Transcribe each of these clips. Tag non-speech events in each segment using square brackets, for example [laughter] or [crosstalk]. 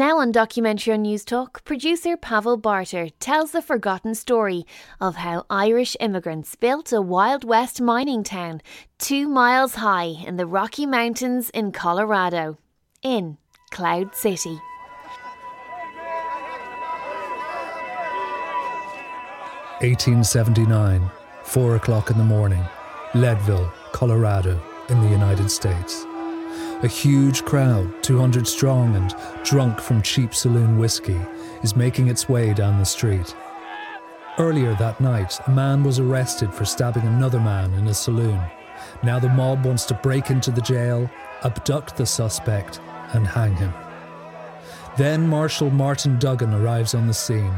Now on Documentary on Newstalk, producer Pavel Barter tells the forgotten story of how Irish immigrants built a Wild West mining town two miles high in the Rocky Mountains in Colorado, in Cloud City. Eighteen seventy nine, four o'clock in the morning, Leadville, Colorado, in the United States. A huge crowd, 200 strong and drunk from cheap saloon whiskey, is making its way down the street. Earlier that night, a man was arrested for stabbing another man in a saloon. Now the mob wants to break into the jail, abduct the suspect, and hang him. Then Marshal Martin Duggan arrives on the scene.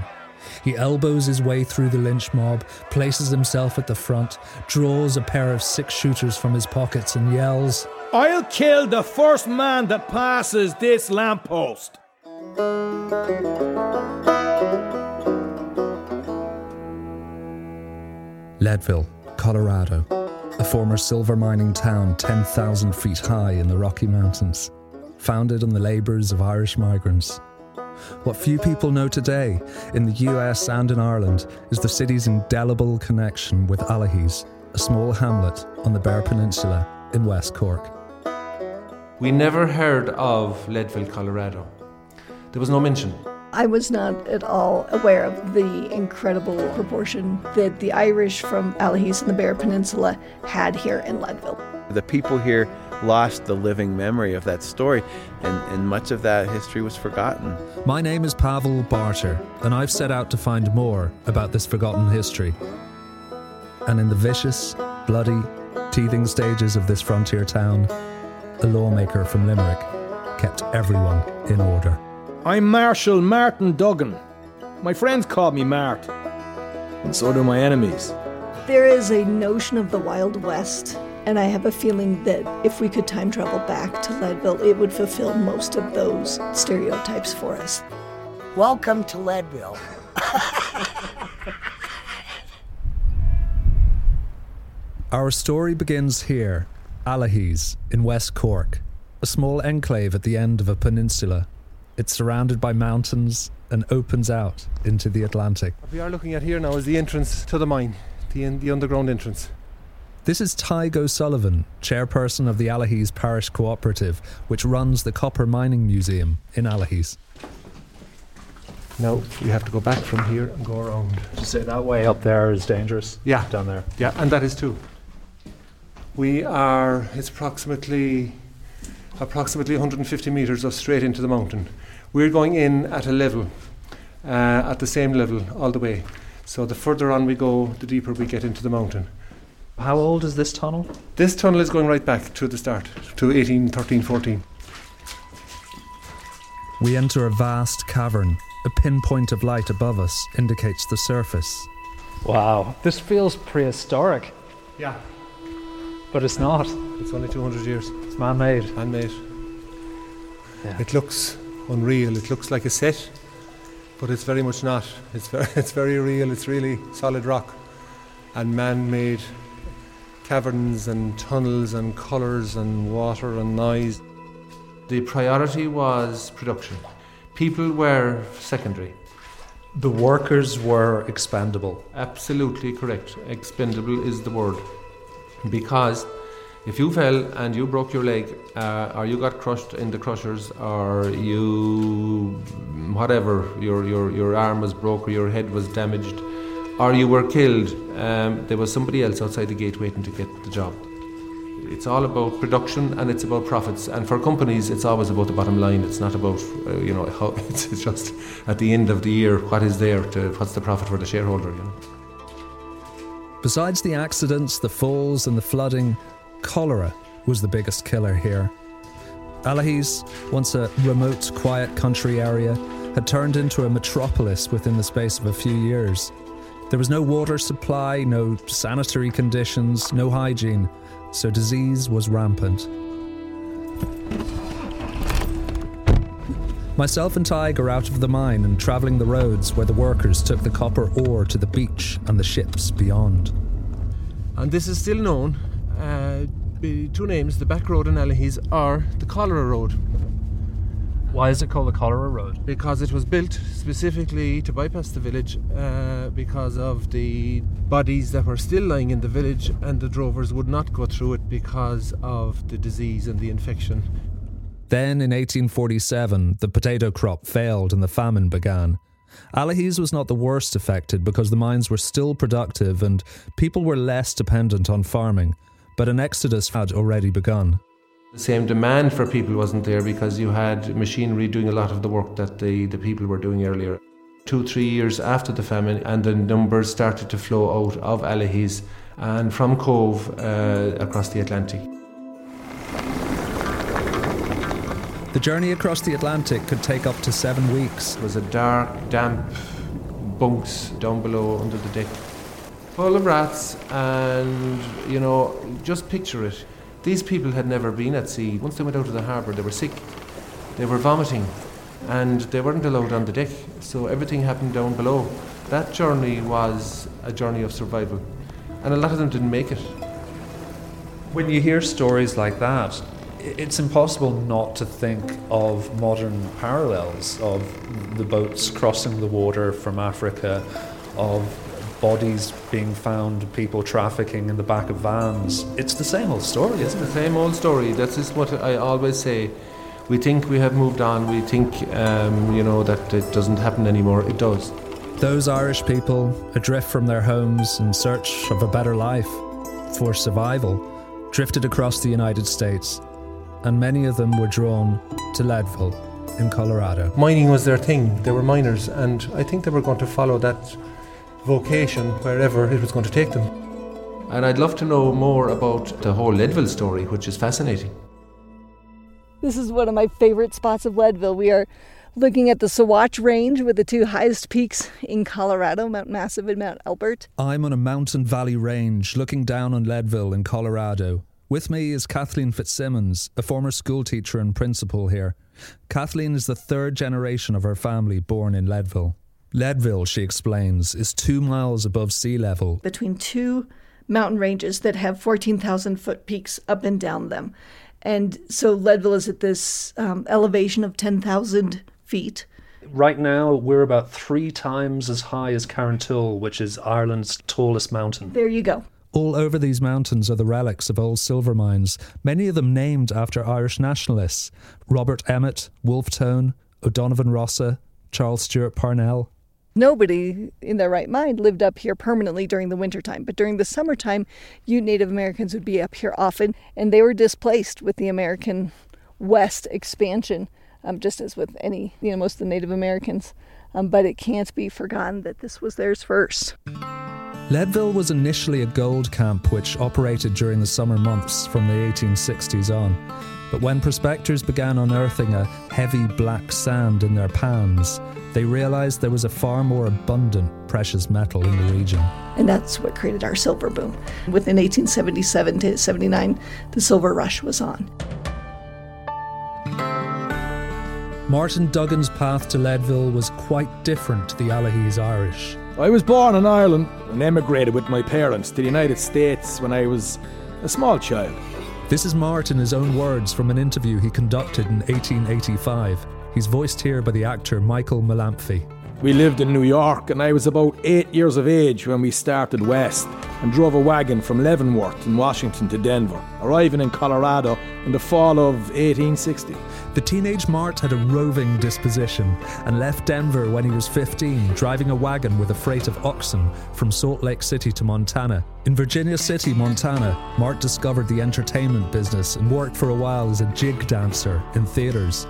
He elbows his way through the lynch mob, places himself at the front, draws a pair of six shooters from his pockets, and yells, I'll kill the first man that passes this lamppost. Leadville, Colorado, a former silver mining town 10,000 feet high in the Rocky Mountains, founded on the labours of Irish migrants. What few people know today, in the US and in Ireland, is the city's indelible connection with Allihies, a small hamlet on the Beara Peninsula in West Cork. We never heard of Leadville, Colorado. There was no mention. I was not at all aware of the incredible proportion that the Irish from Allihies and the Beara Peninsula had here in Leadville. The people here lost the living memory of that story, and, and much of that history was forgotten. My name is Pavel Barter, and I've set out to find more about this forgotten history. And in the vicious, bloody, teething stages of this frontier town, a lawmaker from Limerick, kept everyone in order. I'm Marshal Martin Duggan. My friends call me Mart, and so do my enemies. There is a notion of the Wild West, and I have a feeling that if we could time travel back to Leadville, it would fulfill most of those stereotypes for us. Welcome to Leadville. [laughs] Our story begins here Allihies in West Cork, a small enclave at the end of a peninsula. It's surrounded by mountains and opens out into the Atlantic. What we are looking at here now is the entrance to the mine, the, the underground entrance. This is Tig O'Sullivan, chairperson of the Allihies Parish Cooperative, which runs the Copper Mining Museum in Allihies. Now we have to go back from here and go around. Did you say that way up there is dangerous? Yeah. Down there. Yeah, and that is too. We are, it's approximately, approximately 150 metres of straight into the mountain. We're going in at a level, uh, at the same level all the way. So the further on we go, the deeper we get into the mountain. How old is this tunnel? This tunnel is going right back to the start, to 18, 13, 14. We enter a vast cavern. A pinpoint of light above us indicates the surface. Wow, this feels prehistoric, Yeah. But it's not. It's only 200 years. It's man made. handmade. Yeah. It looks unreal. It looks like a set, but it's very much not. It's very, [laughs] it's very real. It's really solid rock, and man-made caverns and tunnels and colours and water and noise. The priority was production. People were secondary. The workers were expendable. Absolutely correct. Expendable is the word. Because if you fell and you broke your leg, uh, or you got crushed in the crushers, or you, whatever, your, your, your arm was broke or your head was damaged, or you were killed, um, there was somebody else outside the gate waiting to get the job. It's all about production and it's about profits. And for companies, it's always about the bottom line. It's not about, uh, you know, [laughs] how, it's, just at the end of the year, what is there to, what's the profit for the shareholder, you know. Besides the accidents, the falls, and the flooding, cholera was the biggest killer here. Allihies, once a remote, quiet country area, had turned into a metropolis within the space of a few years. There was no water supply, no sanitary conditions, no hygiene, so disease was rampant. Myself and Tig are out of the mine and travelling the roads where the workers took the copper ore to the beach and the ships beyond. And this is still known. Uh, the two names, the back road and Allihies, are the Cholera Road. Why is it called the Cholera Road? Because it was built specifically to bypass the village uh, because of the bodies that were still lying in the village, and the drovers would not go through it because of the disease and the infection. Then in 1847, the potato crop failed and the famine began. Allihies was not the worst affected because the mines were still productive and people were less dependent on farming, but an exodus had already begun. The same demand for people wasn't there because you had machinery doing a lot of the work that the, the people were doing earlier. Two, three years after the famine, and the numbers started to flow out of Allihies and from Cobh uh, across the Atlantic. The journey across the Atlantic could take up to seven weeks. It was a dark, damp bunks down below under the deck, full of rats, and you know, just picture it. These people had never been at sea. Once they went out of the harbour, they were sick, they were vomiting, and they weren't allowed on the deck. So everything happened down below. That journey was a journey of survival, and a lot of them didn't make it. When you hear stories like that, it's impossible not to think of modern parallels of the boats crossing the water from Africa, of bodies being found, people trafficking in the back of vans. It's the same old story, It's isn't the it? same old story. That is what I always say. We think we have moved on. We think, um, you know, that it doesn't happen anymore. It does. Those Irish people, adrift from their homes in search of a better life, for survival, drifted across the United States, and many of them were drawn to Leadville in Colorado. Mining was their thing. They were miners, and I think they were going to follow that vocation wherever it was going to take them. And I'd love to know more about the whole Leadville story, which is fascinating. This is one of my favorite spots of Leadville. We are looking at the Sawatch Range with the two highest peaks in Colorado, Mount Massive and Mount Elbert. I'm on a mountain valley range looking down on Leadville in Colorado. With me is Kathleen Fitzsimmons, a former schoolteacher and principal here. Kathleen is the third generation of her family born in Leadville. Leadville, she explains, is two miles above sea level. between two mountain ranges that have 14,000 foot peaks up and down them. And so Leadville is at this um, elevation of 10,000 feet. Right now, we're about three times as high as Carrauntoohil, which is Ireland's tallest mountain. There you go. All over these mountains are the relics of old silver mines, many of them named after Irish nationalists Robert Emmet, Wolfe Tone, O'Donovan Rossa, Charles Stewart Parnell. Nobody in their right mind lived up here permanently during the wintertime, but during the summertime, you Native Americans would be up here often, and they were displaced with the American West expansion, um, just as with any, you know, most of the Native Americans. Um, but it can't be forgotten that this was theirs first. Leadville was initially a gold camp which operated during the summer months from the 1860s on. But when prospectors began unearthing a heavy black sand in their pans, they realised there was a far more abundant precious metal in the region. And that's what created our silver boom. Within 1877 to 79, the silver rush was on. Martin Duggan's path to Leadville was quite different to the Allihies Irish. I was born in Ireland and emigrated with my parents to the United States when I was a small child. This is Martin, his own words from an interview he conducted in 1885. He's voiced here by the actor Michael Mellamphy. We lived in New York, and I was about eight years of age when we started west and drove a wagon from Leavenworth in Washington to Denver, arriving in Colorado in the fall of 1860. The teenage Mart had a roving disposition and left Denver when he was 15, driving a wagon with a freight of oxen from Salt Lake City to Montana. In Virginia City, Montana, Mart discovered the entertainment business and worked for a while as a jig dancer in theaters.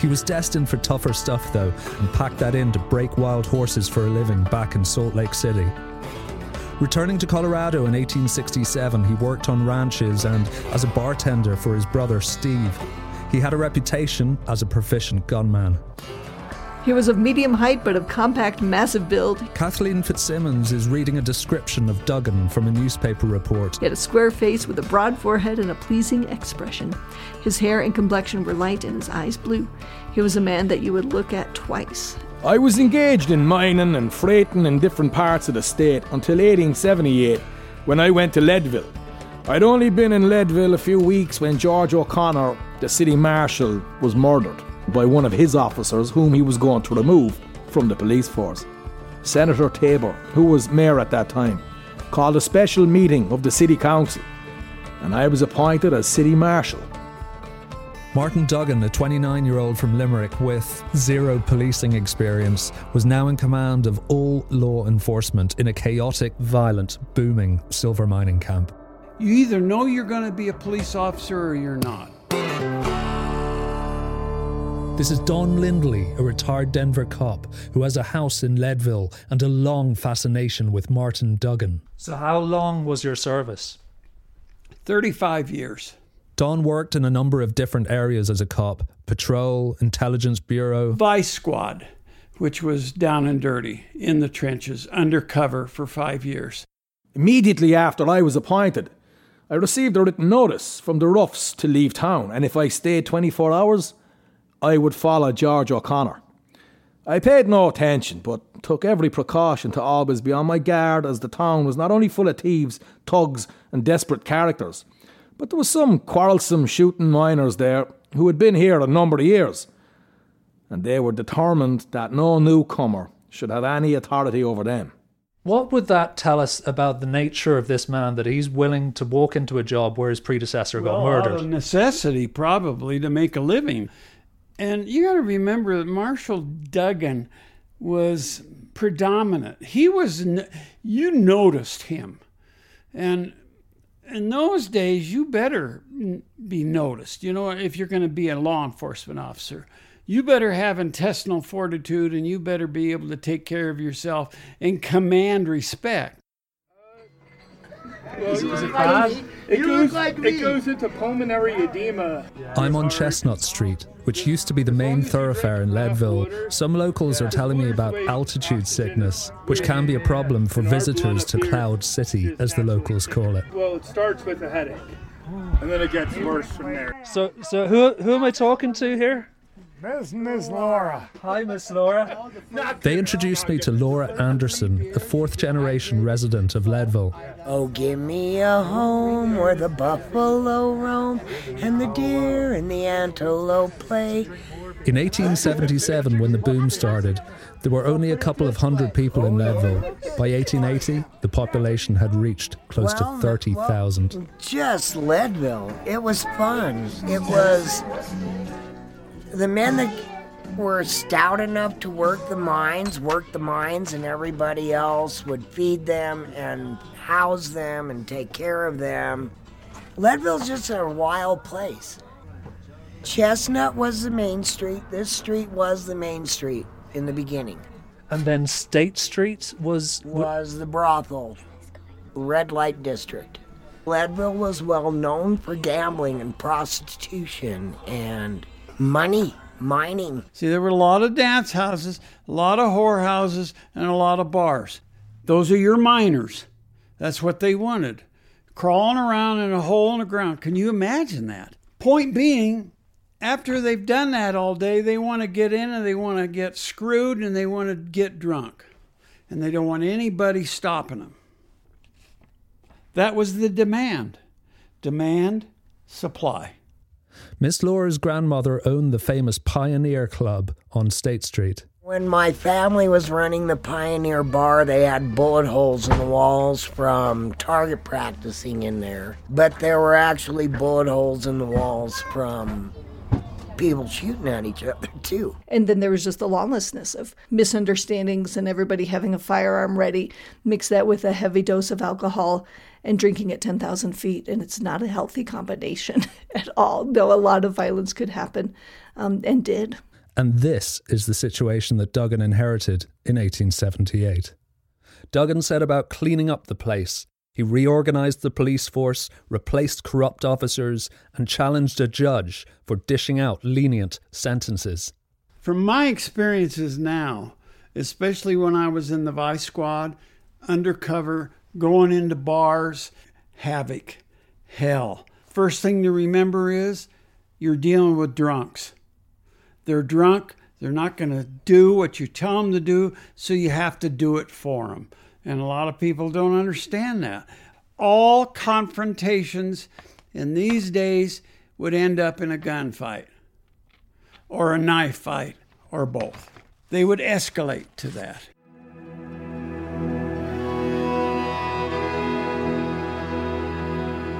He was destined for tougher stuff, though, and packed that in to break wild horses for a living back in Salt Lake City. Returning to Colorado in 1867, he worked on ranches and as a bartender for his brother Steve. He had a reputation as a proficient gunman. He was of medium height but of compact, massive build. Kathleen Fitzsimmons is reading a description of Duggan from a newspaper report. He had a square face with a broad forehead and a pleasing expression. His hair and complexion were light and his eyes blue. He was a man that you would look at twice. I was engaged in mining and freighting in different parts of the state until 1878 when I went to Leadville. I'd only been in Leadville a few weeks when George O'Connor, the city marshal, was murdered. By one of his officers whom he was going to remove from the police force. Senator Tabor, who was mayor at that time, called a special meeting of the city council, and I was appointed as city marshal. Martin Duggan, a 29 year old from Limerick with zero policing experience, was now in command of all law enforcement in a chaotic, violent, booming silver mining camp. You either know you're going to be a police officer or you're not. This is Don Lindley, a retired Denver cop who has a house in Leadville and a long fascination with Martin Duggan. So, how long was your service? 35 years. Don worked in a number of different areas as a cop patrol, intelligence bureau, Vice Squad, which was down and dirty in the trenches, undercover for five years. Immediately after I was appointed, I received a written notice from the roughs to leave town, and if I stayed 24 hours, I would follow George O'Connor. I paid no attention, but took every precaution to always be on my guard as the town was not only full of thieves, thugs, and desperate characters, but there was some quarrelsome shooting miners there who had been here a number of years, and they were determined that no newcomer should have any authority over them. What would that tell us about the nature of this man that he's willing to walk into a job where his predecessor got murdered? Out of necessity, probably, to make a living. And you got to remember that Marshal Duggan was predominant. He was, you noticed him. And in those days, you better be noticed. You know, if you're going to be a law enforcement officer, you better have intestinal fortitude and you better be able to take care of yourself and command respect. Well, is, it bad? It goes, like it goes into pulmonary edema. I'm on Chestnut Street, which used to be the main thoroughfare in Leadville. Some locals are telling me about altitude sickness, which can be a problem for visitors to Cloud City, as the locals call it. Well, it starts with a headache, and then it gets worse from there. So, so who who am I talking to here? Miss Miss Laura. Hi, Miss Laura. They introduced me to Laura Anderson, a fourth generation resident of Leadville. Oh, give me a home where the buffalo roam and the deer and the antelope play. In 1877, when the boom started, there were only a couple of hundred people in Leadville. By 1880, the population had reached close well, to 30,000. Well, just Leadville. It was fun. It was the men that were stout enough to work the mines worked the mines, and everybody else would feed them and house them and take care of them. Leadville's just a wild place. Chestnut was the main street. This street was the main street in the beginning. And then State Street was was the brothel, red light district. Leadville was well known for gambling and prostitution and money mining. See, there were a lot of dance houses, a lot of whorehouses, and a lot of bars. Those are your miners. That's what they wanted. Crawling around in a hole in the ground. Can you imagine that? Point being, after they've done that all day, they want to get in and they want to get screwed and they want to get drunk. And they don't want anybody stopping them. That was the demand. Demand, supply. Miss Laura's grandmother owned the famous Pioneer Club on State Street. When my family was running the Pioneer Bar, they had bullet holes in the walls from target practicing in there. But there were actually bullet holes in the walls from people shooting at each other, [laughs] too. And then there was just the lawlessness of misunderstandings and everybody having a firearm ready. Mix that with a heavy dose of alcohol and drinking at 10,000 feet, and it's not a healthy combination [laughs] at all. Though a lot of violence could happen um, and did. And this is the situation that Duggan inherited in 1878. Duggan set about cleaning up the place. He reorganized the police force, replaced corrupt officers, and challenged a judge for dishing out lenient sentences. From my experiences now, especially when I was in the vice squad, undercover, going into bars, havoc, hell. First thing to remember is you're dealing with drunks. They're drunk, they're not going to do what you tell them to do, so you have to do it for them. And a lot of people don't understand that. All confrontations in these days would end up in a gunfight. or a knife fight or both. They would escalate to that.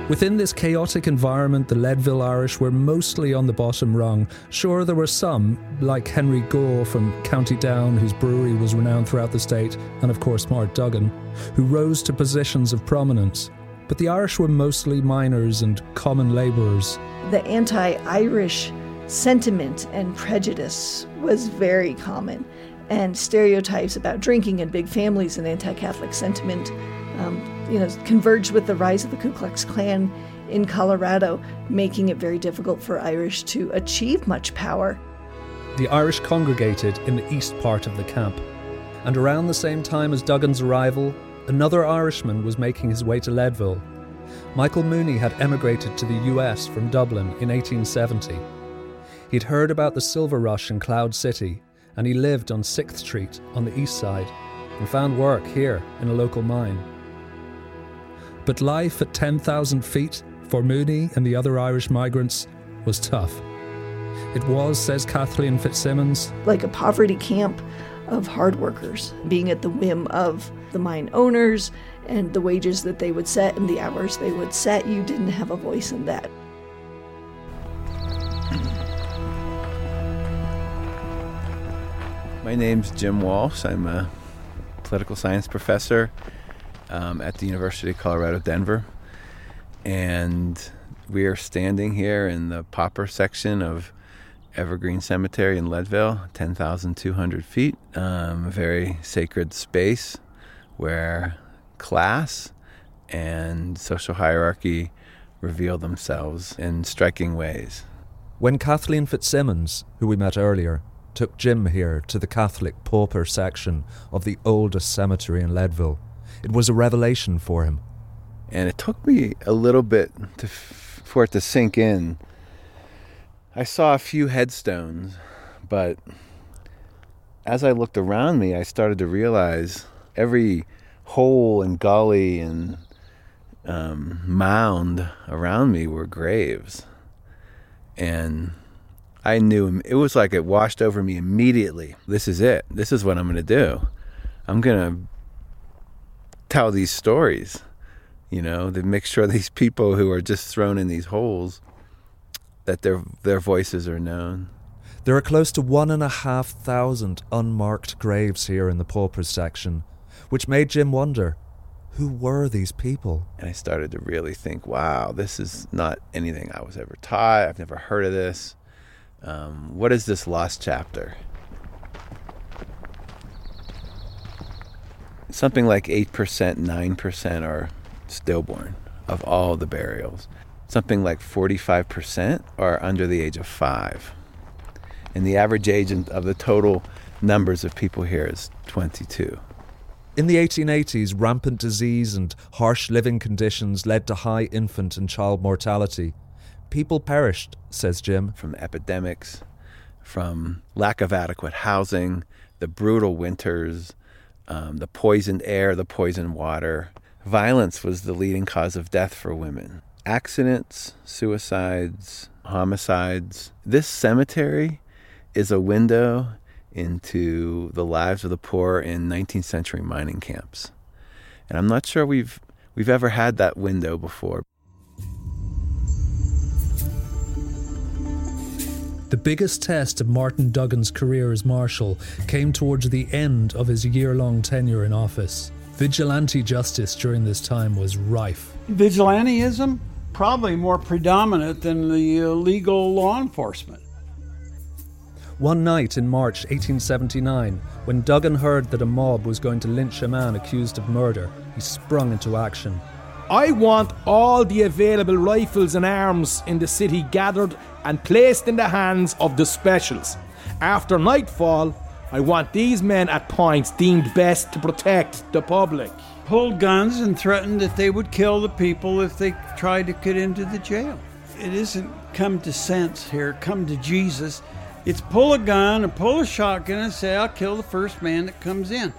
Within this chaotic environment, the Leadville Irish were mostly on the bottom rung. Sure, there were some, like Henry Gore from County Down, whose brewery was renowned throughout the state, and of course Mart Duggan, who rose to positions of prominence. But the Irish were mostly miners and common labourers. The anti Irish sentiment and prejudice was very common, and stereotypes about drinking and big families and anti Catholic sentiment um, you know, converged with the rise of the Ku Klux Klan in Colorado, making it very difficult for Irish to achieve much power. The Irish congregated in the east part of the camp, and around the same time as Duggan's arrival, another Irishman was making his way to Leadville. Michael Mooney had emigrated to the US from Dublin in 1870. He'd heard about the silver rush in Cloud City, and he lived on 6th Street on the east side and found work here in a local mine. But life at 10,000 feet for Mooney and the other Irish migrants was tough. It was, says Kathleen Fitzsimmons, like a poverty camp of hard workers, being at the whim of the mine owners and the wages that they would set and the hours they would set. You didn't have a voice in that. My name's Jim Walsh. I'm a political science professor um, at the University of Colorado, Denver. And we are standing here in the pauper section of Evergreen Cemetery in Leadville, 10,200 feet. Um, a very sacred space where class and social hierarchy reveal themselves in striking ways. When Kathleen Fitzsimmons, who we met earlier, took Jim here to the Catholic pauper section of the oldest cemetery in Leadville, it was a revelation for him. And it took me a little bit to, for it to sink in. I saw a few headstones, but as I looked around me, I started to realize every hole and gully and um, mound around me were graves. And I knew it was like it washed over me immediately. This is it. This is what I'm going to do. I'm going to tell these stories. You know, to make sure [laughs] these people who are just thrown in these holes that their their voices are known. There are close to one and a half thousand unmarked graves here in the paupers section, which made Jim wonder who were these people? And I started to really think, wow, this is not anything I was ever taught. I've never heard of this. Um, what is this lost chapter? Something like 8%, 9% are stillborn of all the burials. Something like 45% are under the age of five. And the average age of the total numbers of people here is 22. In the 1880s, rampant disease and harsh living conditions led to high infant and child mortality. People perished, says Jim. From epidemics, from lack of adequate housing, the brutal winters, um, the poisoned air, the poisoned water. Violence was the leading cause of death for women. Accidents, suicides, homicides. This cemetery is a window into the lives of the poor in 19th century mining camps. And I'm not sure we've we've ever had that window before. The biggest test of Martin Duggan's career as Marshal came towards the end of his year long tenure in office. Vigilante justice during this time was rife. Vigilantism? Probably more predominant than the uh, legal law enforcement. One night in March 1879, when Duggan heard that a mob was going to lynch a man accused of murder, he sprung into action. I want all the available rifles and arms in the city gathered and placed in the hands of the specials. After nightfall, I want these men at points deemed best to protect the public. Pulled guns and threatened that they would kill the people if they tried to get into the jail. It isn't come to sense here, come to Jesus. It's pull a gun and pull a shotgun and say, I'll kill the first man that comes in.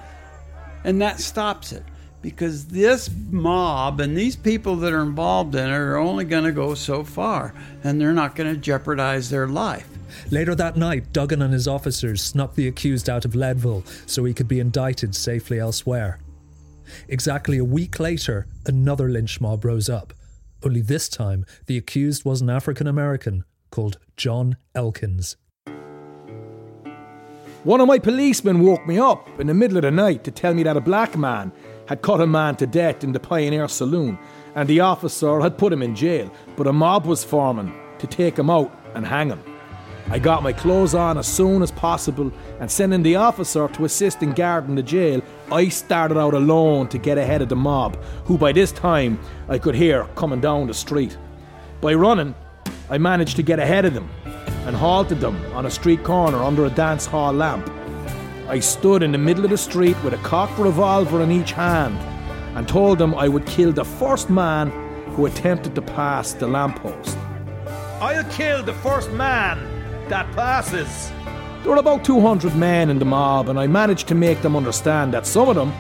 And that stops it because this mob and these people that are involved in it are only going to go so far and they're not going to jeopardize their life. Later that night, Duggan and his officers snuck the accused out of Leadville so he could be indicted safely elsewhere. Exactly a week later, another lynch mob rose up. Only this time, the accused was an African American called John Elkins. One of my policemen woke me up in the middle of the night to tell me that a black man had cut a man to death in the Pioneer Saloon, and the officer had put him in jail, but a mob was forming to take him out and hang him. I got my clothes on as soon as possible, and sending the officer to assist in guarding the jail, I started out alone to get ahead of the mob, who by this time I could hear coming down the street. By running, I managed to get ahead of them and halted them on a street corner under a dance hall lamp. I stood in the middle of the street with a cocked revolver in each hand and told them I would kill the first man who attempted to pass the lamppost. I'll kill the first man that passes. There were about 200 men in the mob, and I managed to make them understand that some of them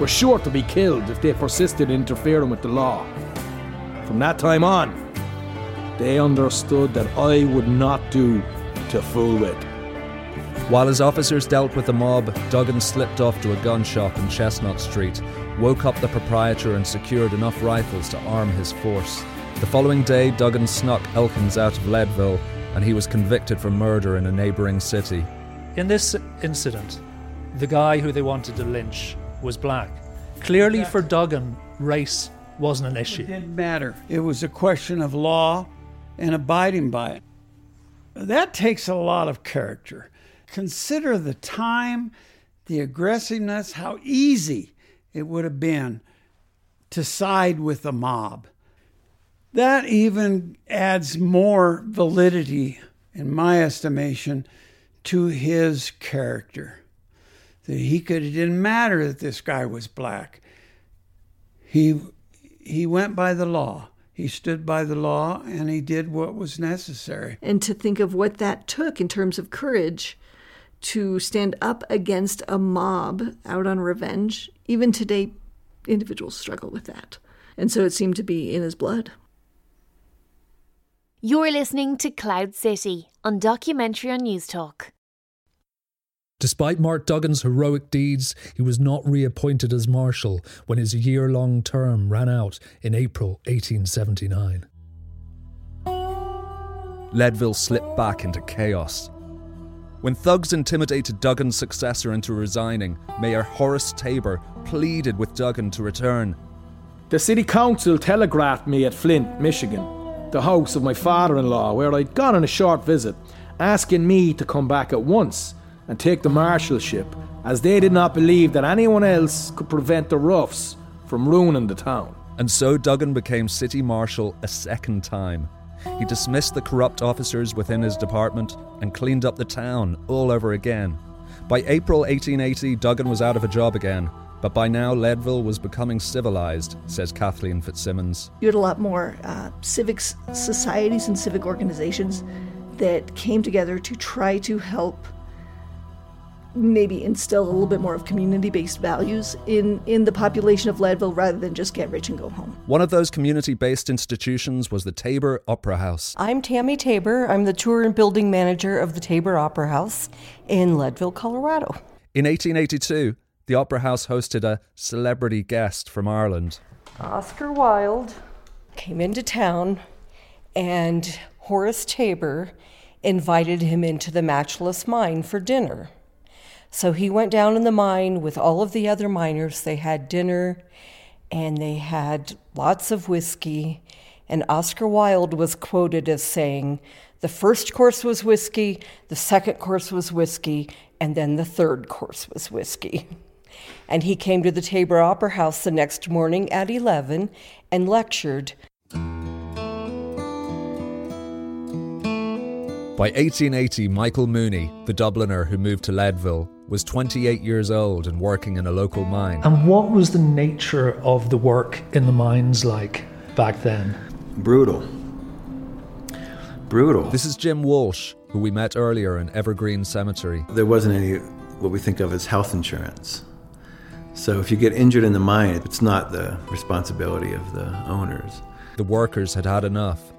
were sure to be killed if they persisted in interfering with the law. From that time on, they understood that I would not do to fool with. While his officers dealt with the mob, Duggan slipped off to a gun shop in Chestnut Street, woke up the proprietor, and secured enough rifles to arm his force. The following day, Duggan snuck Elkins out of Leadville and he was convicted for murder in a neighbouring city. In this incident, the guy who they wanted to lynch was black. Clearly, for Duggan, race wasn't an issue. It didn't matter. It was a question of law and abiding by it. That takes a lot of character. Consider the time, the aggressiveness, how easy it would have been to side with the mob. That even adds more validity, in my estimation, to his character. That he could, it didn't matter that this guy was black. He, he went by the law. He stood by the law and he did what was necessary. And to think of what that took in terms of courage to stand up against a mob out on revenge. Even today, individuals struggle with that. And so it seemed to be in his blood. You're listening to Cloud City on Documentary on Newstalk. Despite Mart Duggan's heroic deeds, he was not reappointed as Marshal when his year long term ran out in April 1879. Leadville slipped back into chaos. When thugs intimidated Duggan's successor into resigning, Mayor Horace Tabor pleaded with Duggan to return. The city council telegraphed me at Flint, Michigan, the house of my father in law, where I'd gone on a short visit, asking me to come back at once and take the marshalship, as they did not believe that anyone else could prevent the roughs from ruining the town. And so Duggan became city marshal a second time. He dismissed the corrupt officers within his department and cleaned up the town all over again. By April 1880, Duggan was out of a job again, but by now, Leadville was becoming civilized, says Kathleen Fitzsimmons. You had a lot more uh, civic societies and civic organizations that came together to try to help maybe instill a little bit more of community-based values in, in the population of Leadville rather than just get rich and go home. One of those community-based institutions was the Tabor Opera House. I'm Tammy Tabor. I'm the tour and building manager of the Tabor Opera House in Leadville, Colorado. In 1882, the Opera House hosted a celebrity guest from Ireland. Oscar Wilde came into town, and Horace Tabor invited him into the Matchless Mine for dinner. So he went down in the mine with all of the other miners. They had dinner and they had lots of whiskey. And Oscar Wilde was quoted as saying, The first course was whiskey, the second course was whiskey, and then the third course was whiskey. [laughs] And he came to the Tabor Opera House the next morning at 11 and lectured. By 1880, Michael Mooney, the Dubliner who moved to Leadville, was 28 years old and working in a local mine. And what was the nature of the work in the mines like back then? Brutal. Brutal. This is Jim Walsh, who we met earlier in Evergreen Cemetery. There wasn't any what we think of as health insurance. So if you get injured in the mine, it's not the responsibility of the owners. The workers had had enough.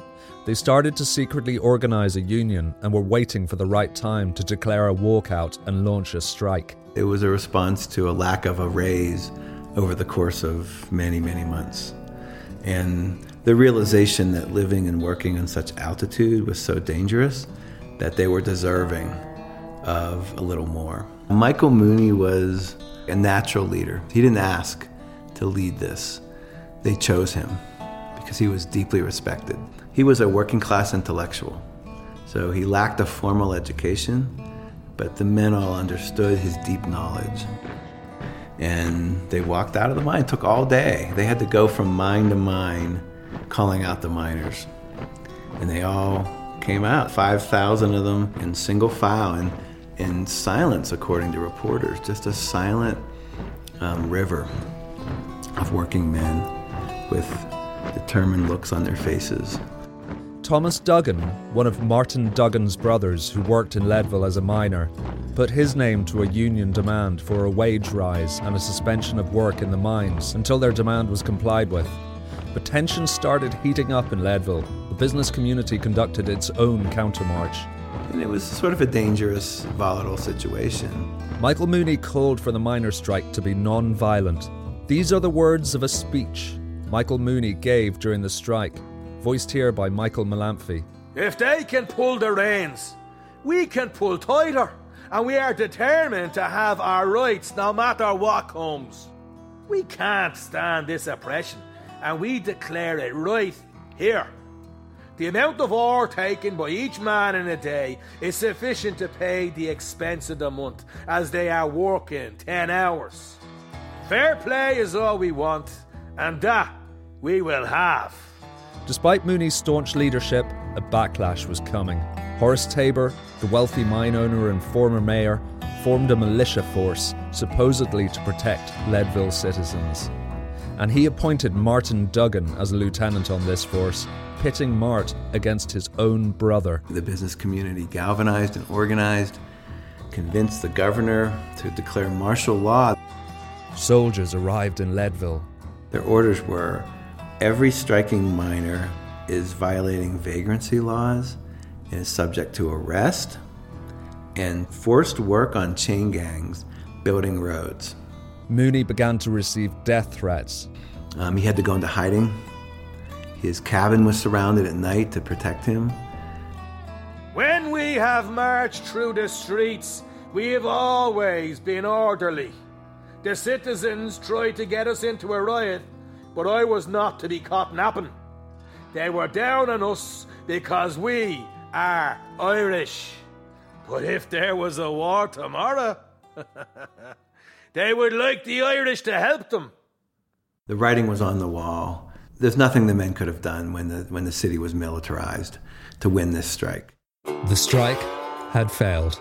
They started to secretly organise a union and were waiting for the right time to declare a walkout and launch a strike. It was a response to a lack of a raise over the course of many, many months. And the realization that living and working in such altitude was so dangerous that they were deserving of a little more. Michael Mooney was a natural leader. He didn't ask to lead this, they chose him because he was deeply respected. He was a working class intellectual, so he lacked a formal education, but the men all understood his deep knowledge. And they walked out of the mine, it took all day. They had to go from mine to mine calling out the miners. And they all came out, 5,000 of them in single file and in silence, according to reporters, just a silent um, river of working men with determined looks on their faces. Thomas Duggan, one of Martin Duggan's brothers who worked in Leadville as a miner, put his name to a union demand for a wage rise and a suspension of work in the mines until their demand was complied with. But tensions started heating up in Leadville. The business community conducted its own countermarch. And it was sort of a dangerous, volatile situation. Michael Mooney called for the miner strike to be non violent. These are the words of a speech Michael Mooney gave during the strike, voiced here by Michael Mellamphy. If they can pull the reins, we can pull tighter, and we are determined to have our rights no matter what comes. We can't stand this oppression, and we declare it right here. The amount of ore taken by each man in a day is sufficient to pay the expense of the month, as they are working 10 hours. Fair play is all we want, and that we will have. Despite Mooney's staunch leadership, a backlash was coming. Horace Tabor, the wealthy mine owner and former mayor, formed a militia force supposedly to protect Leadville citizens. And he appointed Martin Duggan as a lieutenant on this force, pitting Mart against his own brother. The business community galvanized and organized, convinced the governor to declare martial law. Soldiers arrived in Leadville. Their orders were every striking miner is violating vagrancy laws and is subject to arrest and forced work on chain gangs building roads. Mooney began to receive death threats. Um, he had to go into hiding. His cabin was surrounded at night to protect him. When we have marched through the streets, we have always been orderly. The citizens tried to get us into a riot, but I was not to be caught napping. They were down on us because we are Irish. But if there was a war tomorrow, [laughs] they would like the Irish to help them. The writing was on the wall. There's nothing the men could have done when the, when the city was militarized to win this strike. The strike had failed.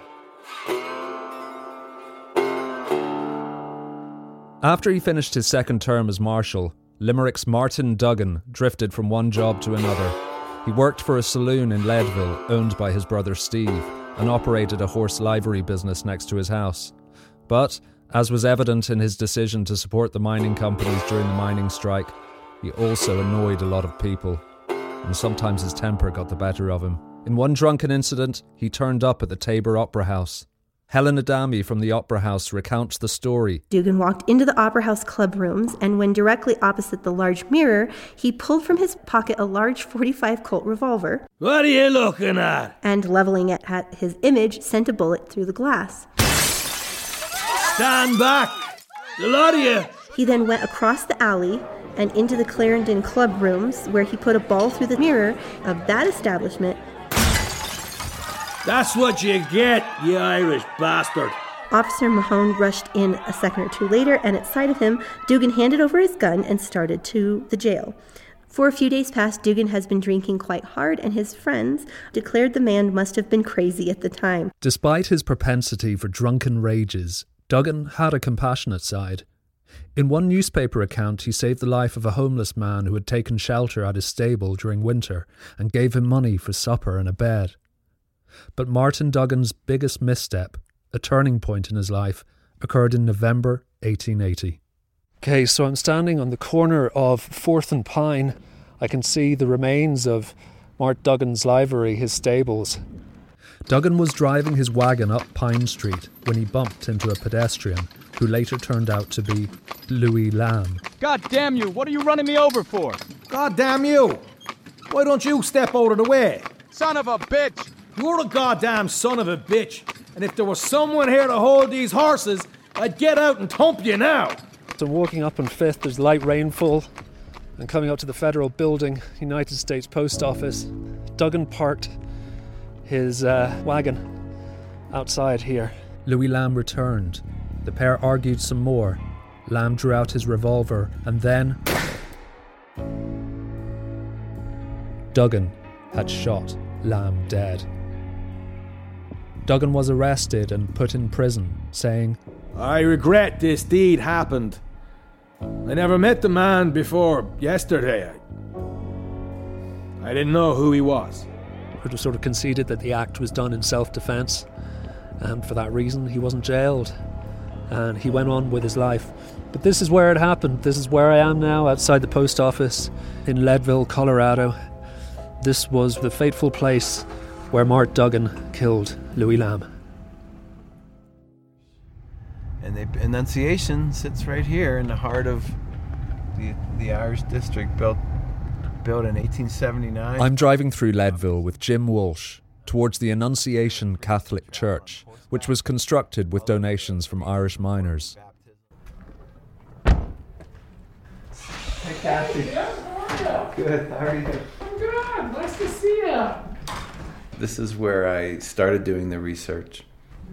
After he finished his second term as marshal, Limerick's Martin Duggan drifted from one job to another. He worked for a saloon in Leadville owned by his brother Steve and operated a horse livery business next to his house. But, as was evident in his decision to support the mining companies during the mining strike, he also annoyed a lot of people, and sometimes his temper got the better of him. In one drunken incident, he turned up at the Tabor Opera House. Helen Adami from the Opera House recounts the story. Duggan walked into the Opera House club rooms, and when directly opposite the large mirror, he pulled from his pocket a large 45 Colt revolver. What are you looking at? And leveling it at his image, sent a bullet through the glass. Stand back! The lot of you! He then went across the alley and into the Clarendon club rooms, where he put a ball through the mirror of that establishment that's what you get, you Irish bastard. Officer Mahone rushed in a second or two later, and at sight of him, Duggan handed over his gun and started to the jail. For a few days past, Duggan has been drinking quite hard, and his friends declared the man must have been crazy at the time. Despite his propensity for drunken rages, Duggan had a compassionate side. In one newspaper account, he saved the life of a homeless man who had taken shelter at his stable during winter and gave him money for supper and a bed. But Martin Duggan's biggest misstep, a turning point in his life, occurred in November 1880. Okay, so I'm standing on the corner of 4th and Pine. I can see the remains of Mart Duggan's livery, his stables. Duggan was driving his wagon up Pine Street when he bumped into a pedestrian who later turned out to be Louis Lamb. God damn you, what are you running me over for? God damn you! Why don't you step out of the way? Son of a bitch! You're a goddamn son of a bitch. And if there was someone here to hold these horses, I'd get out and thump you now. So walking up on Fifth, there's light rainfall, and coming up to the federal building, United States Post Office, Duggan parked his uh, wagon outside here. Louis Lamb returned. The pair argued some more. Lamb drew out his revolver and then. Duggan had shot Lamb dead. Duggan was arrested and put in prison, saying, I regret this deed happened. I never met the man before yesterday. I, I didn't know who he was. It was sort of conceded that the act was done in self defence, and for that reason he wasn't jailed. And he went on with his life. But this is where it happened. This is where I am now, outside the post office in Leadville, Colorado. This was the fateful place where Mart Duggan killed Louis Lamb. And the Annunciation sits right here in the heart of the, the Irish district, built built in 1879. I'm driving through Leadville with Jim Walsh towards the Annunciation Catholic Church, which was constructed with donations from Irish miners. Hey, Kathy. Good. How are you? I'm Good. Nice to see you. This is where I started doing the research.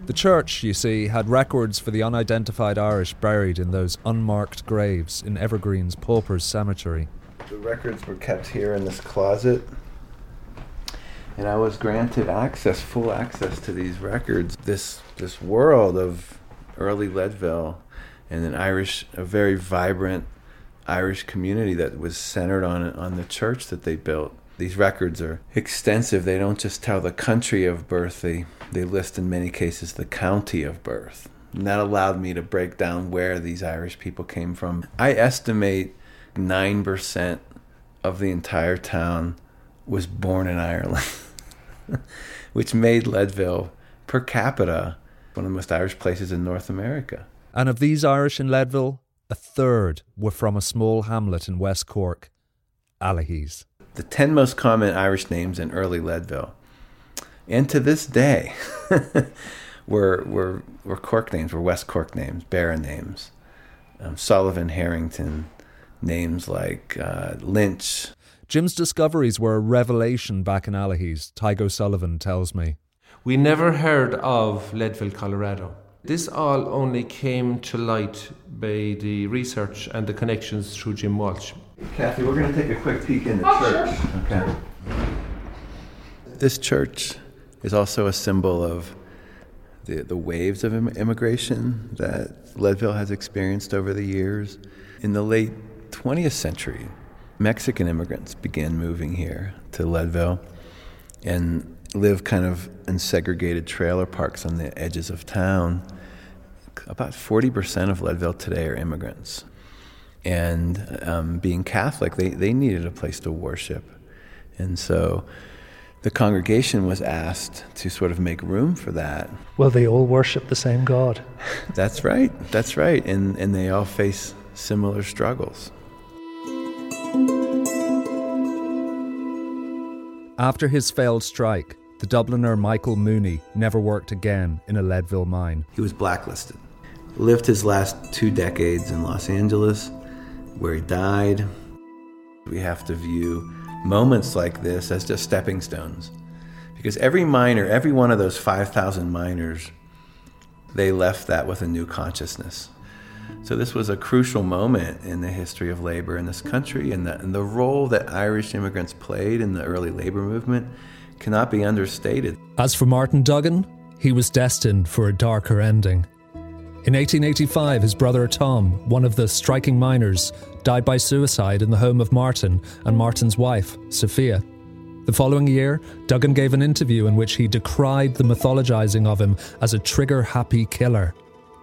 The church, you see, had records for the unidentified Irish buried in those unmarked graves in Evergreen's Paupers Cemetery. The records were kept here in this closet, and I was granted access, full access to these records. This this world of early Leadville and an Irish, a very vibrant Irish community that was centered on on the church that they built. These records are extensive. They don't just tell the country of birth. They they list in many cases the county of birth. And that allowed me to break down where these Irish people came from. I estimate 9% of the entire town was born in Ireland, [laughs] which made Leadville per capita one of the most Irish places in North America. And of these Irish in Leadville, a third were from a small hamlet in West Cork, Allihies. The 10 most common Irish names in early Leadville. And to this day, [laughs] were, were, were Cork names, were West Cork names, Beara names. Um, Sullivan, Harrington, names like uh, Lynch. Jim's discoveries were a revelation back in Allihies, Tygo Sullivan tells me. We never heard of Leadville, Colorado. This all only came to light by the research and the connections through Jim Walsh. Kathy, we're going to take a quick peek in the oh, church. Sure. Okay. This church is also a symbol of the, the waves of immigration that Leadville has experienced over the years. In the late 20th century, Mexican immigrants began moving here to Leadville and live kind of in segregated trailer parks on the edges of town. About 40% of Leadville today are immigrants. And um, being Catholic, they, they needed a place to worship. And so the congregation was asked to sort of make room for that. Well, they all worship the same God. [laughs] That's right. That's right. And, and they all face similar struggles. After his failed strike, the Dubliner Michael Mooney never worked again in a Leadville mine. He was blacklisted. Lived his last two decades in Los Angeles, where he died. We have to view moments like this as just stepping stones. Because every miner, every one of those 5,000 miners, they left that with a new consciousness. So this was a crucial moment in the history of labor in this country, and the, and the role that Irish immigrants played in the early labor movement cannot be understated. As for Martin Duggan, he was destined for a darker ending. In 1885, his brother Tom, one of the striking miners, died by suicide in the home of Martin and Martin's wife, Sophia. The following year, Duggan gave an interview in which he decried the mythologizing of him as a trigger happy killer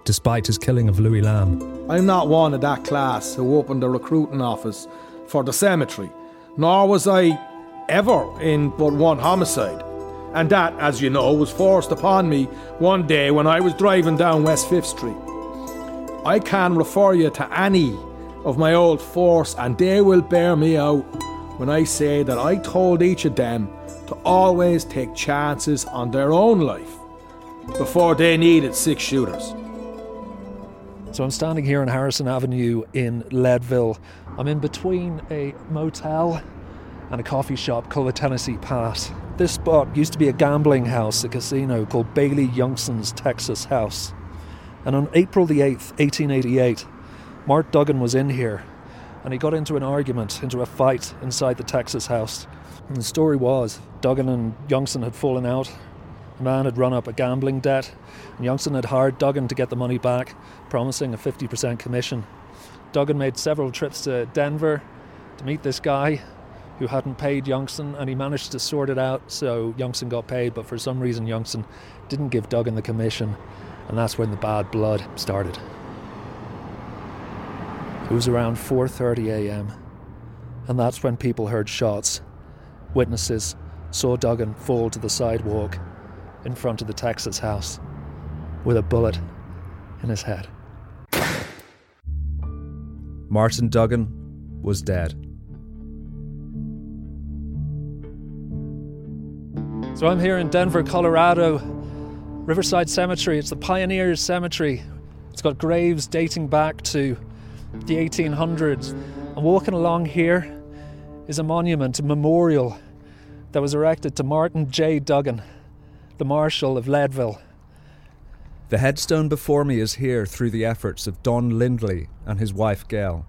despite his killing of Louis Lamb. I'm not one of that class who opened a recruiting office for the cemetery, nor was I ever in but one homicide. And that, as you know, was forced upon me one day when I was driving down West 5th Street. I can refer you to any of my old force, and they will bear me out when I say that I told each of them to always take chances on their own life before they needed six shooters. So I'm standing here on Harrison Avenue in Leadville. I'm in between a motel and a coffee shop called the Tennessee Pass. This spot used to be a gambling house, a casino called Bailey Youngson's Texas House. And on April the 8th, 1888, Mart Duggan was in here and he got into an argument, into a fight inside the Texas house. And the story was Duggan and Youngson had fallen out. The man had run up a gambling debt, and Youngson had hired Duggan to get the money back, promising a 50% commission. Duggan made several trips to Denver to meet this guy who hadn't paid Youngson, and he managed to sort it out so Youngson got paid, but for some reason, Youngson didn't give Duggan the commission and that's when the bad blood started. It was around 4:30 a.m. and that's when people heard shots. Witnesses saw Duggan fall to the sidewalk in front of the Texas house with a bullet in his head. Martin Duggan was dead. So I'm here in Denver, Colorado, Riverside Cemetery. It's the Pioneers Cemetery. It's got graves dating back to the 1800s. And walking along here is a monument, a memorial that was erected to Martin J. Duggan, the Marshal of Leadville. The headstone before me is here through the efforts of Don Lindley and his wife Gail.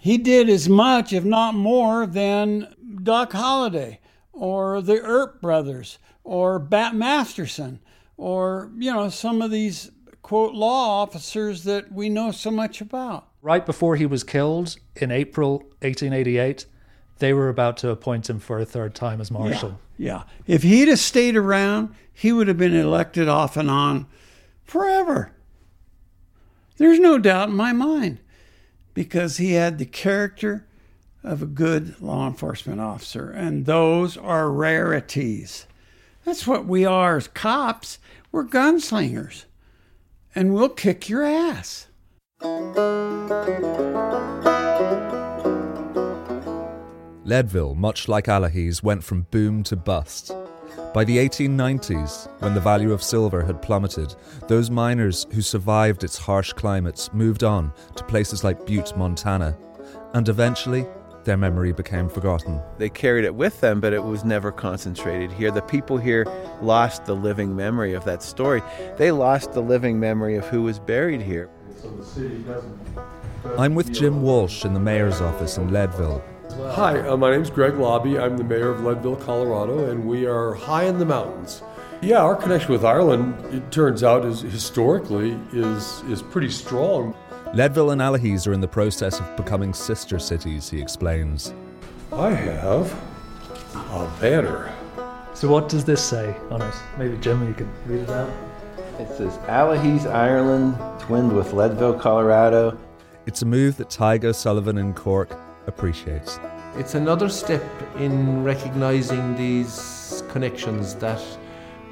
He did as much, if not more, than Doc Holliday or the Earp brothers or Bat Masterson or, you know, some of these, quote, law officers that we know so much about. Right before he was killed in April 1888, they were about to appoint him for a third time as marshal. Yeah. yeah. If he'd have stayed around, he would have been elected off and on forever. There's no doubt in my mind because he had the character of a good law enforcement officer, and those are rarities. That's what we are as cops. We're gunslingers, and we'll kick your ass. Leadville, much like Allihies, went from boom to bust. By the 1890s, when the value of silver had plummeted, those miners who survived its harsh climates moved on to places like Butte, Montana, and eventually their memory became forgotten. They carried it with them, but it was never concentrated here. The people here lost the living memory of that story. They lost the living memory of who was buried here. I'm with Jim Walsh in the mayor's office in Leadville. Hi, uh, my name is Greg Labbe. I'm the mayor of Leadville, Colorado, and we are high in the mountains. Yeah, our connection with Ireland, it turns out, is historically is is pretty strong. Leadville and Allihies are in the process of becoming sister cities, he explains. I have a banner. So, what does this say on it? Maybe, Jim, you can read it out. It says Allihies, Ireland, twinned with Leadville, Colorado. It's a move that Tyga Sullivan in Cork appreciates. It's another step in recognizing these connections that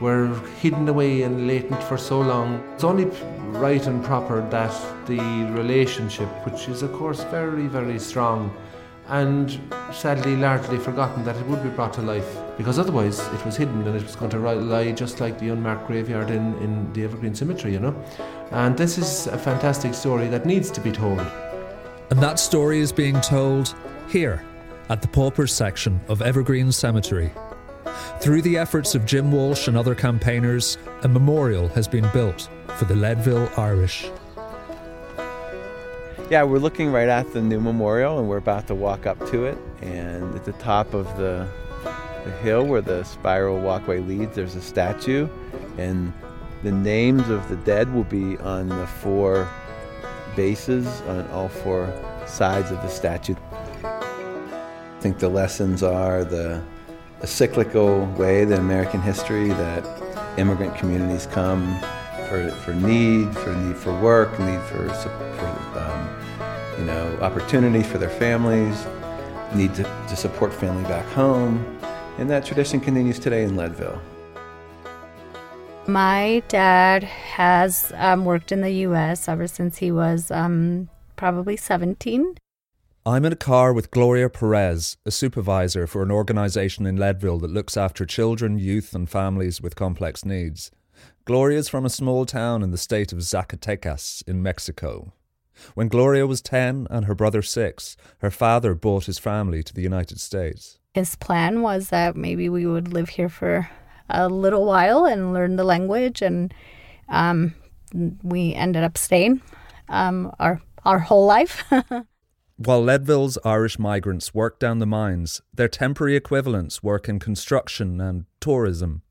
were hidden away and latent for so long. It's only right and proper that the relationship, which is of course very, very strong, and sadly largely forgotten, that it would be brought to life. Because otherwise it was hidden and it was going to lie just like the unmarked graveyard in, in the Evergreen Cemetery, you know. And this is a fantastic story that needs to be told. And that story is being told here at the Paupers section of Evergreen Cemetery. Through the efforts of Jim Walsh and other campaigners, a memorial has been built for the Leadville Irish. Yeah, we're looking right at the new memorial and we're about to walk up to it. And at the top of the, the hill where the spiral walkway leads, there's a statue. And the names of the dead will be on the four bases on all four sides of the statue. I think the lessons are the a cyclical way that American history that immigrant communities come for, for need, for need for work, need for, for um, you know, opportunity for their families. need to, to support family back home. And that tradition continues today in Leadville. My dad has um, worked in the U.S. ever since he was um, probably 17. I'm in a car with Gloria Perez, a supervisor for an organisation in Leadville that looks after children, youth, and families with complex needs. Gloria's from a small town in the state of Zacatecas in Mexico. When Gloria was 10 and her brother 6, her father brought his family to the United States. His plan was that maybe we would live here for a little while and learn the language, and um, we ended up staying um, our our whole life. [laughs] While Leadville's Irish migrants work down the mines, their temporary equivalents work in construction and tourism.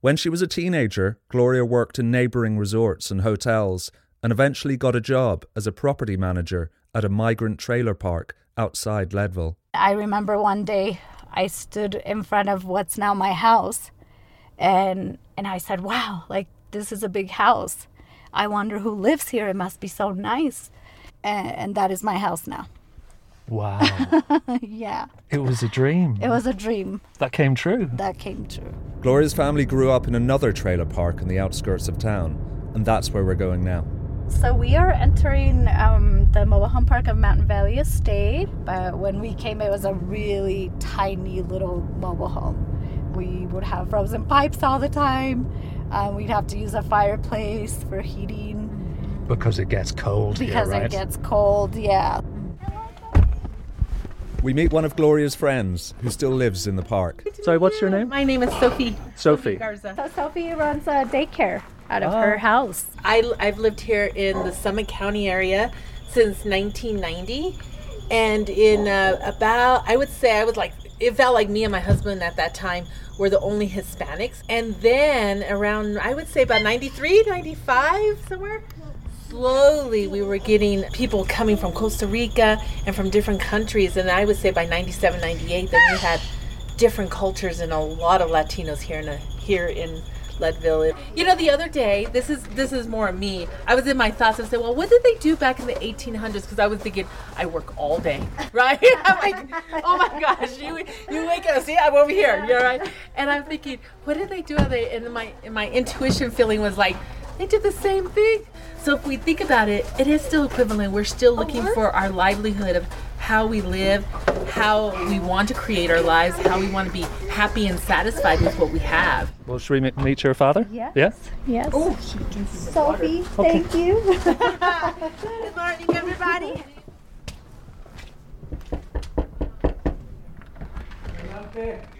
When she was a teenager, Gloria worked in neighbouring resorts and hotels and eventually got a job as a property manager at a migrant trailer park outside Leadville. I remember one day I stood in front of what's now my house and and I said, "Wow, like this is a big house. I wonder who lives here. It must be so nice." And, and that is my house now. Wow. [laughs] yeah. It was a dream. It was a dream. That came true. That came true. Gloria's family grew up in another trailer park in the outskirts of town, and that's where we're going now. So we are entering um, the mobile home park of Mountain Valley Estate, but when we came, it was a really tiny little mobile home. We would have frozen pipes all the time. Um, we'd have to use a fireplace for heating Because it gets cold because here, right? it gets cold. Yeah. We meet one of Gloria's friends who still lives in the park. Sorry, what's your name? My name is Sophie. Sophie. Garza. So Sophie runs a daycare out of Oh. her house. I, I've lived here in the Summit County area since 1990. And in uh, about, I would say, I was like, it felt like me and my husband at that time were the only Hispanics. And then around, I would say about 93, 95, somewhere, slowly we were getting people coming from Costa Rica and from different countries. And I would say by 97, 98, that we had different cultures and a lot of Latinos here in, a, here in Leadville. You know, the other day, this is this is more me. I was in my thoughts and said, well, what did they do back in the 1800s? Because I was thinking, I work all day, [laughs] right? [laughs] I'm like, oh my gosh, you you wake up, see, I'm over here, you're right. And I'm thinking, what did they do? And my and my intuition feeling was like, they did the same thing. So if we think about it, it is still equivalent. We're still oh, looking for our livelihood of how we live, how we want to create our lives, how we want to be happy and satisfied with what we have. Well, should we meet- meet your father? Yes. Yeah? Yes. Oh, Sophie, Okay. thank you. [laughs] [laughs] Good morning, everybody.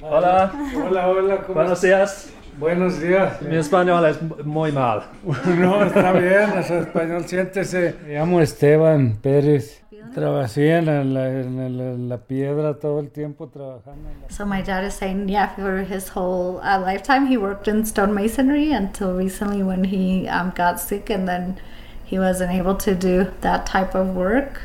Hola. Hola, hola, ¿cómo Buenos días. Buenos días. Mi español es muy mal. [laughs] No, está bien, es español, siéntese. Me llamo Esteban Pérez. Trabajé en la, en la- en la- piedra todo el tiempo trabajando. So my dad is saying, yeah, for his whole uh, lifetime, he worked in stonemasonry until recently when he um, got sick, and then he wasn't able to do that type of work.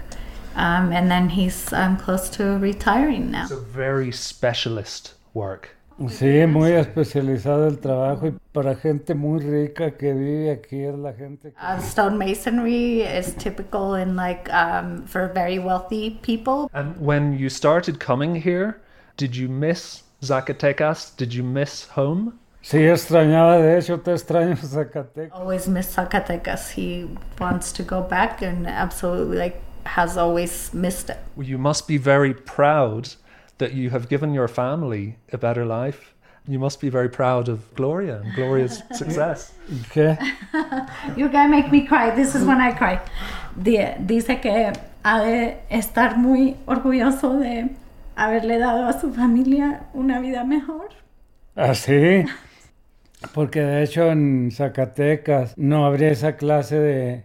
Um, and then he's um, close to retiring now. It's a very specialist work. Sí, muy especializado el trabajo y para gente muy rica que vive aquí es la gente. que- Uh, stonemasonry is typical in like um, for very wealthy people. And when you started coming here, did you miss Zacatecas? Did you miss home? Sí, extrañaba, de hecho, te extraño [laughs] Zacatecas. Always miss Zacatecas. He wants to go back and absolutely like has always missed it. Well, you must be very proud that you have given your family a better life. You must be very proud of Gloria and Gloria's [laughs] success. ¿Qué? [laughs] You guys make me cry. This is when I cry. Dice que ha de estar muy orgulloso de haberle dado a su familia una vida mejor. ¿Ah, Así. [laughs] Porque de hecho en Zacatecas no habría esa clase de,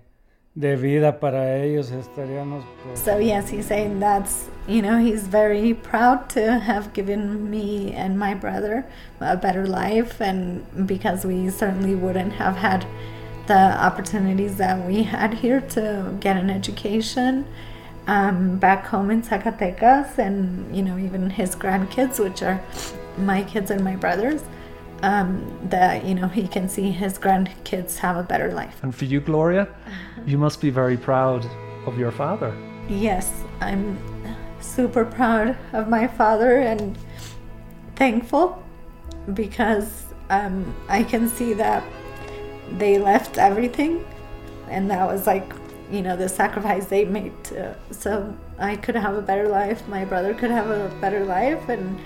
de vida para ellos, estaríamos... So yes, he's saying that's you know he's very proud to have given me and my brother a better life, and because we certainly wouldn't have had the opportunities that we had here to get an education um, back home in Zacatecas, and you know even his grandkids, which are my kids and my brothers. Um, that you know he can see his grandkids have a better life. And for you, Gloria, you must be very proud of your father. Yes, I'm super proud of my father and thankful because um, I can see that they left everything, and that was like, you know, the sacrifice they made to, so I could have a better life. My brother could have a better life, and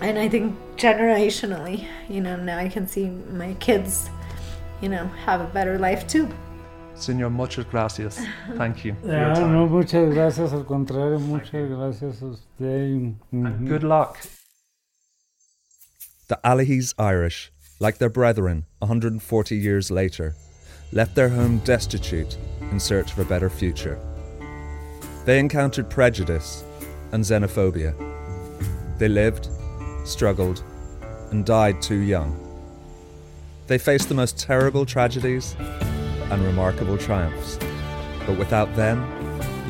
and I think generationally, you know, now I can see my kids, you know, have a better life too. Señor, muchas gracias. Thank you. for [laughs] your Ah, time. no, muchas gracias, al contrario, muchas gracias a usted. And good luck. The Allihies Irish, like their brethren 140 years later, left their home destitute in search of a better future. They encountered prejudice and xenophobia. They lived, struggled, and died too young. They faced the most terrible tragedies and remarkable triumphs, but without them,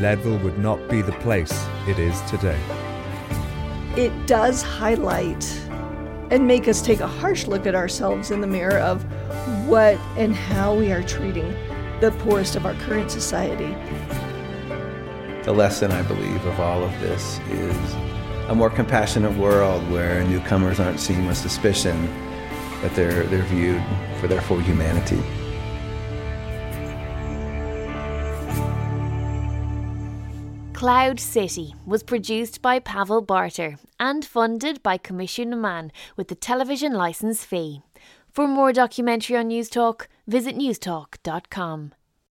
Leadville would not be the place it is today. it does highlight and make us take a harsh look at ourselves in the mirror of what and how we are treating the poorest of our current society. The lesson, I believe, of all of this is a more compassionate world where newcomers aren't seen with suspicion, but they're, they're viewed for their full humanity. Cloud City was produced by Pavel Barter and funded by Coimisiún na Meán with the television licence fee. For more documentary on Newstalk, visit newstalk.com.